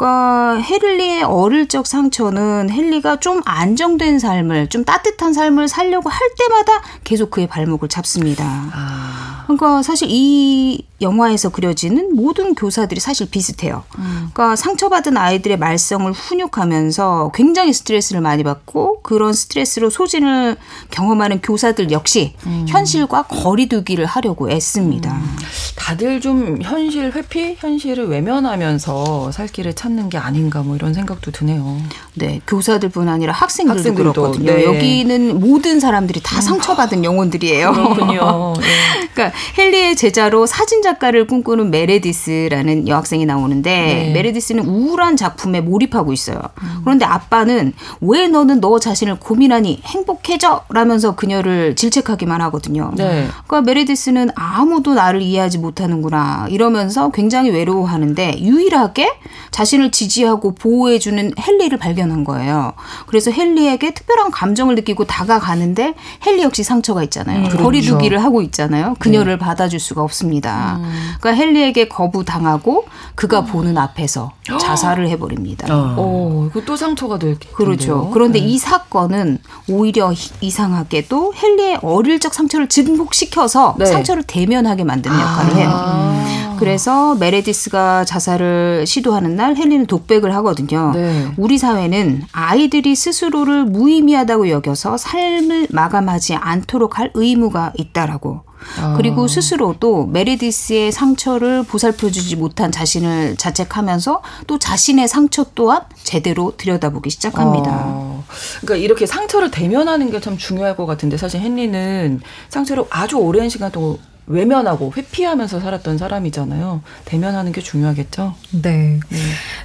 그러니까 헨리의 어릴 적 상처는 헨리가 좀 안정된 삶을 좀 따뜻한 삶을 살려고 할 때마다 계속 그의 발목을 잡습니다. 아. 그러니까 사실 이 영화에서 그려지는 모든 교사들이 사실 비슷해요. 음. 그러니까 상처받은 아이들의 말썽을 훈육하면서 굉장히 스트레스를 많이 받고 그런 스트레스로 소진을 경험하는 교사들 역시 음. 현실과 거리두기를 하려고 애씁니다. 음. 다들 좀 현실 회피, 현실을 외면하면서 살 길을 찾는 게 아닌가 뭐 이런 생각도 드네요. 네, 교사들뿐 아니라 학생들도, 학생들도 그렇거든요. 네. 여기는 모든 사람들이 다 음. 상처받은 영혼들이에요. 그렇군요. 네. 그러니까 헨리의 제자로 사진 작가를 꿈꾸는 메레디스라는 여학생이 나오는데 네. 메레디스는 우울한 작품에 몰입하고 있어요. 음. 그런데 아빠는 왜 너는 너 자신을 고민하니 행복해져? 라면서 그녀를 질책하기만 하거든요. 네. 그러니까 메레디스는 아무도 나를 이해하지 못하는구나 이러면서 굉장히 외로워하는데 유일하게 자신을 지지하고 보호해주는 헨리를 발견한 거예요. 그래서 헨리에게 특별한 감정을 느끼고 다가가는데 헨리 역시 상처가 있잖아요. 음, 그렇죠. 거리두기를 하고 있잖아요. 그녀를 네. 받아줄 수가 없습니다. 음. 그러니까 헨리에게 거부당하고 그가 음. 보는 앞에서 자살을 해버립니다. 어, 어 이거 또 상처가 될 그렇죠. 그런데 네. 이 사건은 오히려 이상하게도 헨리의 어릴 적 상처를 증폭시켜서 네. 상처를 대면하게 만드는 역할을 해요. 아. 그래서 메레디스가 자살을 시도하는 날 헨리는 독백을 하거든요. 네. 우리 사회는 아이들이 스스로를 무의미하다고 여겨서 삶을 마감하지 않도록 할 의무가 있다라고. 아. 그리고 스스로도 메리디스의 상처를 보살펴주지 못한 자신을 자책하면서 또 자신의 상처 또한 제대로 들여다보기 시작합니다. 아. 그러니까 이렇게 상처를 대면하는 게 참 중요할 것 같은데 사실 헨리는 상처를 아주 오랜 시간 동안 외면하고 회피하면서 살았던 사람이잖아요. 대면하는 게 중요하겠죠? 네. 네.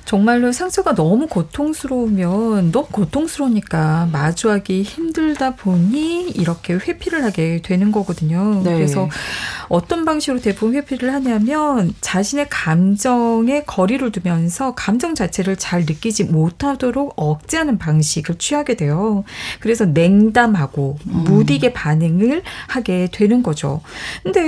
정말로 상처가 너무 고통스러우면 너무 고통스러우니까 마주하기 힘들다 보니 이렇게 회피를 하게 되는 거거든요. 네. 그래서 어떤 방식으로 대부분 회피를 하냐면 자신의 감정에 거리를 두면서 감정 자체를 잘 느끼지 못하도록 억제하는 방식을 취하게 돼요. 그래서 냉담하고 음. 무디게 반응을 하게 되는 거죠. 근데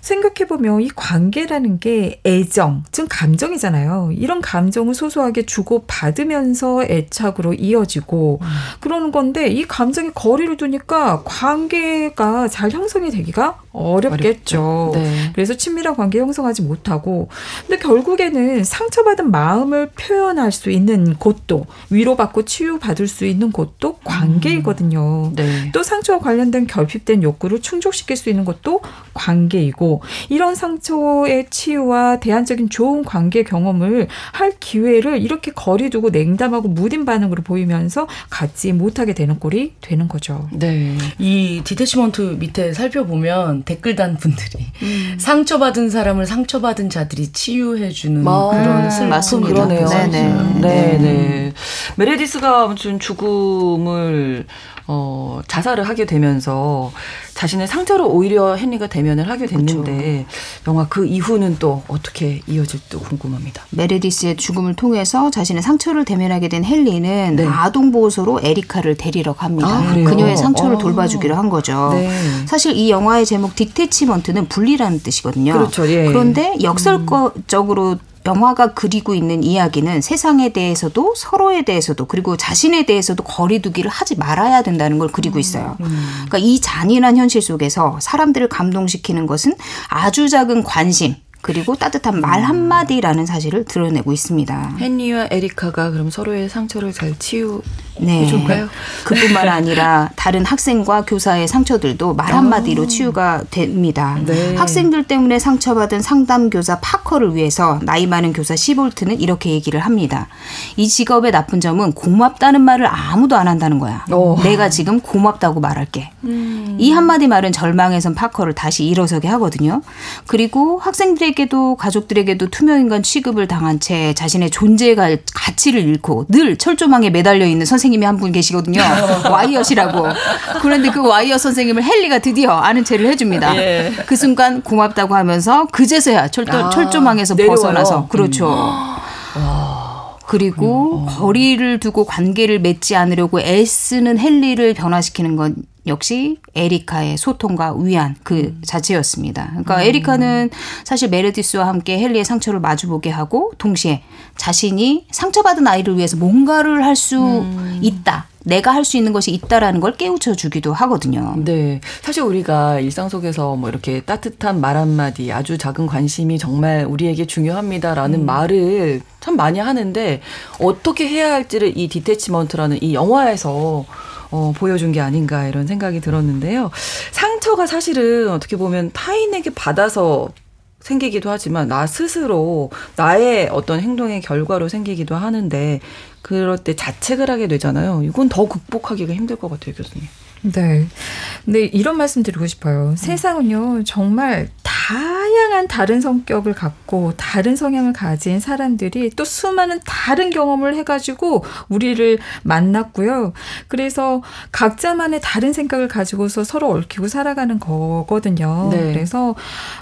생각해보면 이 관계라는 게 애정, 즉 감정이잖아요. 이런 감정을 소소하게 주고받으면서 애착으로 이어지고 음. 그러는 건데 이 감정에 거리를 두니까 관계가 잘 형성이 되기가 어렵겠죠. 네. 그래서 친밀한 관계 형성하지 못하고 근데 결국에는 상처받은 마음을 표현할 수 있는 곳도 위로받고 치유받을 수 있는 곳도 관계이거든요. 음. 네. 또 상처와 관련된 결핍된 욕구를 충족시킬 수 있는 것도 관계이고 이런 상처의 치유와 대안적인 좋은 관계 경험을 할 기회를 이렇게 거리두고 냉담하고 무딘 반응으로 보이면서 갖지 못하게 되는 꼴이 되는 거죠. 네. 이 디테치먼트 밑에 살펴보면 댓글 단 분들이 음. 상처받은 사람을 상처받은 자들이 치유해주는 아, 그런 슬픔 맞습니다. 그러네요. 네네. 네 네. 네. 메레디스가 아무튼 죽음을 어, 자살을 하게 되면서 자신의 상처로 오히려 헨리가 대면을 하게 됐는데 그렇죠. 영화 그 이후는 또 어떻게 이어질지 궁금합니다. 메레디스의 죽음을 통해서 자신의 상처를 대면하게 된 헨리는 네. 아동 보호소로 에리카를 데리러 갑니다. 아, 그녀의 상처를 아. 돌봐주기로 한 거죠. 네. 사실 이 영화의 제목 Detachment는 분리라는 뜻이거든요. 그렇죠. 예. 그런데 역설적으로 음. 영화가 그리고 있는 이야기는 세상에 대해서도 서로에 대해서도 그리고 자신에 대해서도 거리두기를 하지 말아야 된다는 걸 그리고 있어요. 음, 음. 그러니까 이 잔인한 현실 속에서 사람들을 감동시키는 것은 아주 작은 관심, 그리고 따뜻한 말 음. 한마디라는 사실을 드러내고 있습니다. 헨리와 에리카가 그럼 서로의 상처를 잘 치유 네. 해줄까요? 그뿐만 아니라 다른 학생과 교사의 상처들도 말 한마디로 아. 치유가 됩니다. 네. 학생들 때문에 상처받은 상담 교사 파커를 위해서 나이 많은 교사 시볼트는 이렇게 얘기를 합니다. 이 직업의 나쁜 점은 고맙다는 말을 아무도 안 한다는 거야. 오. 내가 지금 고맙다고 말할게. 음. 이 한마디 말은 절망에선 파커를 다시 일어서게 하거든요. 그리고 학생들에게도 가족들에게도 투명인간 취급을 당한 채 자신의 존재의 가치를 잃고 늘 철조망에 매달려 있는 선생님 선생님이 한 분 계시거든요. 와이엇이라고. 그런데 그 와이엇 선생님을 헨리가 드디어 아는 체를 해줍니다. 예. 그 순간 고맙다고 하면서 그제서야 철도, 아, 철조망에서 내려와요. 벗어나서 그렇죠. 음. 그리고 음, 어. 거리를 두고 관계를 맺지 않으려고 애쓰는 헨리를 변화시키는 건 역시 에리카의 소통과 위안 그 음. 자체였습니다. 그러니까 음. 에리카는 사실 메레디스와 함께 헨리의 상처를 마주보게 하고 동시에 자신이 상처받은 아이를 위해서 뭔가를 할수 음. 있다. 내가 할 수 있는 것이 있다라는 걸 깨우쳐 주기도 하거든요. 네. 사실 우리가 일상 속에서 뭐 이렇게 따뜻한 말 한마디, 아주 작은 관심이 정말 우리에게 중요합니다라는 음. 말을 참 많이 하는데 어떻게 해야 할지를 이 디테치먼트라는 이 영화에서 어, 보여준 게 아닌가 이런 생각이 들었는데요. 상처가 사실은 어떻게 보면 타인에게 받아서 생기기도 하지만 나 스스로 나의 어떤 행동의 결과로 생기기도 하는데 그럴 때 자책을 하게 되잖아요. 이건 더 극복하기가 힘들 것 같아요, 교수님. 네. 근데 이런 말씀 드리고 싶어요. 음. 세상은요, 정말 다양한 다른 성격을 갖고 다른 성향을 가진 사람들이 또 수많은 다른 경험을 해가지고 우리를 만났고요. 그래서 각자만의 다른 생각을 가지고서 서로 얽히고 살아가는 거거든요. 네. 그래서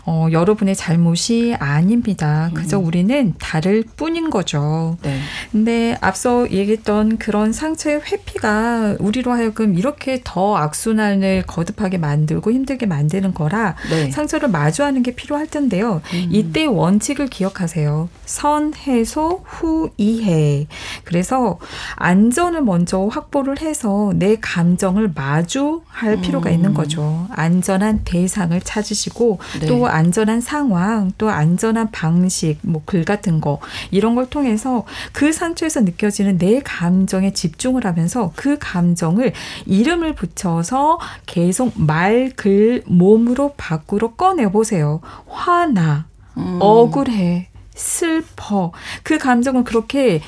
어, 여러분의 잘못이 아닙니다. 그저 음. 우리는 다를 뿐인 거죠. 네. 근데 앞서 얘기했던 그런 상처의 회피가 우리로 하여금 이렇게 더 악순환을 거듭하게 만들고 힘들게 만드는 거라 네. 상처를 마주하는 게 필요할 텐데요. 음. 이때 원칙을 기억하세요. 선, 해소, 후, 이해. 그래서 안전을 먼저 확보를 해서 내 감정을 마주할 필요가 음. 있는 거죠. 안전한 대상을 찾으시고 네. 또 안전한 상황, 또 안전한 방식, 뭐 글 같은 거 이런 걸 통해서 그 상처에서 느껴지는 내 감정에 집중을 하면서 그 감정을 이름을 붙여 붙여서 계속 말, 글, 몸으로 밖으로 꺼내보세요. 화나, 음. 억울해, 슬퍼. 그 감정을 그렇게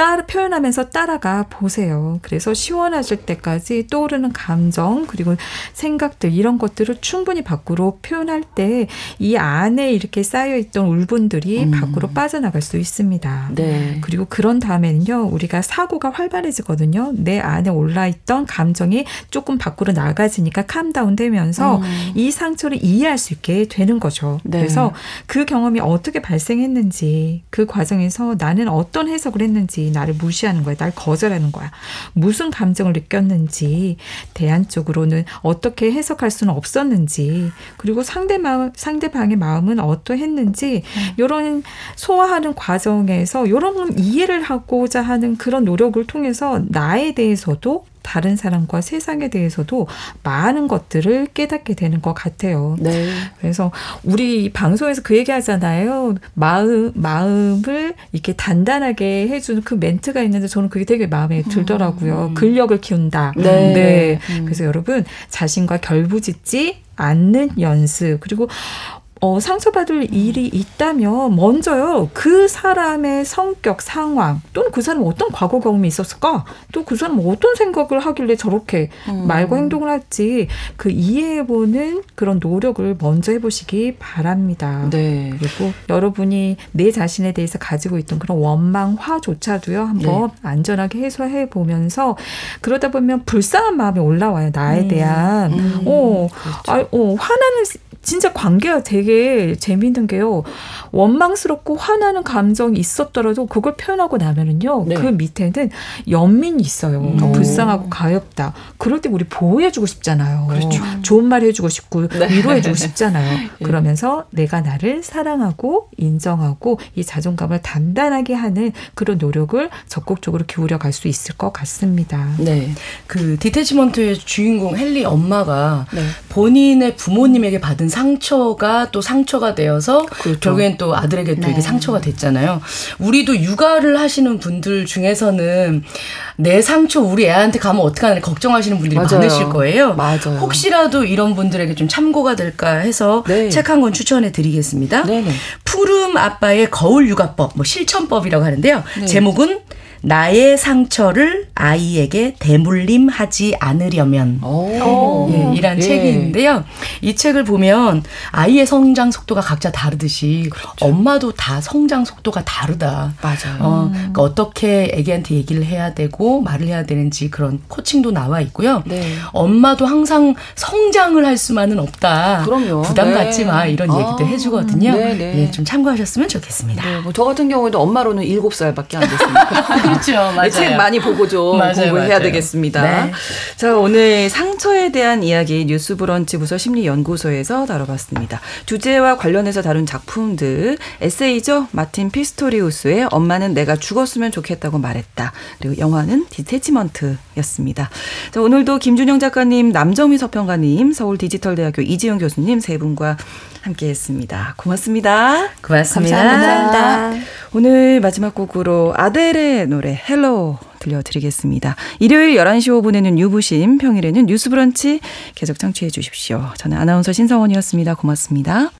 따라 표현하면서 따라가 보세요. 그래서 시원하실 때까지 떠오르는 감정 그리고 생각들 이런 것들을 충분히 밖으로 표현할 때 이 안에 이렇게 쌓여 있던 울분들이 음. 밖으로 빠져나갈 수 있습니다. 네. 그리고 그런 다음에는요 우리가 사고가 활발해지거든요. 내 안에 올라 있던 감정이 조금 밖으로 나가지니까 캄다운 되면서 음. 이 상처를 이해할 수 있게 되는 거죠. 네. 그래서 그 경험이 어떻게 발생했는지 그 과정에서 나는 어떤 해석을 했는지 나를 무시하는 거야. 날 거절하는 거야. 무슨 감정을 느꼈는지, 대안 쪽으로는 어떻게 해석할 수는 없었는지, 그리고 상대 마음, 상대방의 마음은 어떠했는지, 이런 소화하는 과정에서 이런 이해를 하고자 하는 그런 노력을 통해서 나에 대해서도 다른 사람과 세상에 대해서도 많은 것들을 깨닫게 되는 것 같아요. 네. 그래서 우리 방송에서 그 얘기 하잖아요. 마음, 마음을 이렇게 단단하게 해주는 그 멘트가 있는데 저는 그게 되게 마음에 들더라고요. 음. 근력을 키운다. 네. 네. 음. 그래서 여러분, 자신과 결부짓지 않는 연습. 그리고 어, 상처받을 일이 있다면 먼저요 그 사람의 성격 상황 또는 그 사람 어떤 과거 경험이 있었을까 또 그 사람 어떤 생각을 하길래 저렇게 음. 말과 행동을 할지 그 이해해보는 그런 노력을 먼저 해보시기 바랍니다. 네. 그리고 여러분이 내 자신에 대해서 가지고 있던 그런 원망화조차도요 한번 네. 안전하게 해소해 보면서 그러다 보면 불쌍한 마음이 올라와요 나에 음. 대한 음. 어, 그렇죠. 아, 어 화나는 진짜 관계가 되게 재미있는 게요. 원망스럽고 화나는 감정이 있었더라도 그걸 표현하고 나면은요. 네. 그 밑에는 연민이 있어요. 음. 불쌍하고 가엽다. 그럴 때 우리 보호해주고 싶잖아요. 그렇죠. 좋은 말 해주고 싶고 네. 위로해주고 싶잖아요. 네. 그러면서 내가 나를 사랑하고 인정하고 이 자존감을 단단하게 하는 그런 노력을 적극적으로 기울여 갈 수 있을 것 같습니다. 네. 그 디테치먼트의 주인공 헨리 엄마가 네. 본인의 부모님에게 받은 상처가 또 상처가 되어서 그렇죠. 결국엔 또 아들에게 또 네. 이게 상처가 됐잖아요. 우리도 육아를 하시는 분들 중에서는 내 상처 우리 애한테 가면 어떡하나 걱정하시는 분들이 맞아요. 많으실 거예요. 맞아요. 혹시라도 이런 분들에게 좀 참고가 될까 해서 네. 책한 권 추천해 드리겠습니다. 푸름 아빠의 거울 육아법, 뭐 실천법이라고 하는데요. 네. 제목은 나의 상처를 아이에게 대물림하지 않으려면 예, 이란 예. 책이 있는데요. 이 책을 보면 아이의 성장 속도가 각자 다르듯이 그렇죠. 엄마도 다 성장 속도가 다르다. 맞아요. 어, 그러니까 어떻게 애기한테 얘기를 해야 되고 말을 해야 되는지 그런 코칭도 나와 있고요. 네. 엄마도 항상 성장을 할 수만은 없다. 그럼요. 부담 네. 갖지 마 이런 아. 얘기도 해주거든요. 네, 네. 예, 좀 참고하셨으면 좋겠습니다. 네, 뭐저 같은 경우에도 엄마로는 7살밖에 안 됐습니다. 그렇죠. 맞아요. 책 많이 보고 좀 맞아요, 공부해야 맞아요. 되겠습니다. 네. 자, 오늘 상처에 대한 이야기 뉴스 브런치 부설 심리 연구소에서 다뤄봤습니다. 주제와 관련해서 다룬 작품들 에세이죠. 마틴 피스토리우스의 엄마는 내가 죽었으면 좋겠다고 말했다. 그리고 영화는 디테치먼트였습니다. 자, 오늘도 김준영 작가님, 남정미 서평가님, 서울 디지털대학교 이지영 교수님 세 분과 함께했습니다. 고맙습니다. 고맙습니다. 감사합니다. 오늘 마지막 곡으로 아델의 노래 헬로 들려드리겠습니다. 일요일 11시 5분에는 유부심, 평일에는 뉴스 브런치 계속 청취해 주십시오. 저는 아나운서 신성원이었습니다. 고맙습니다.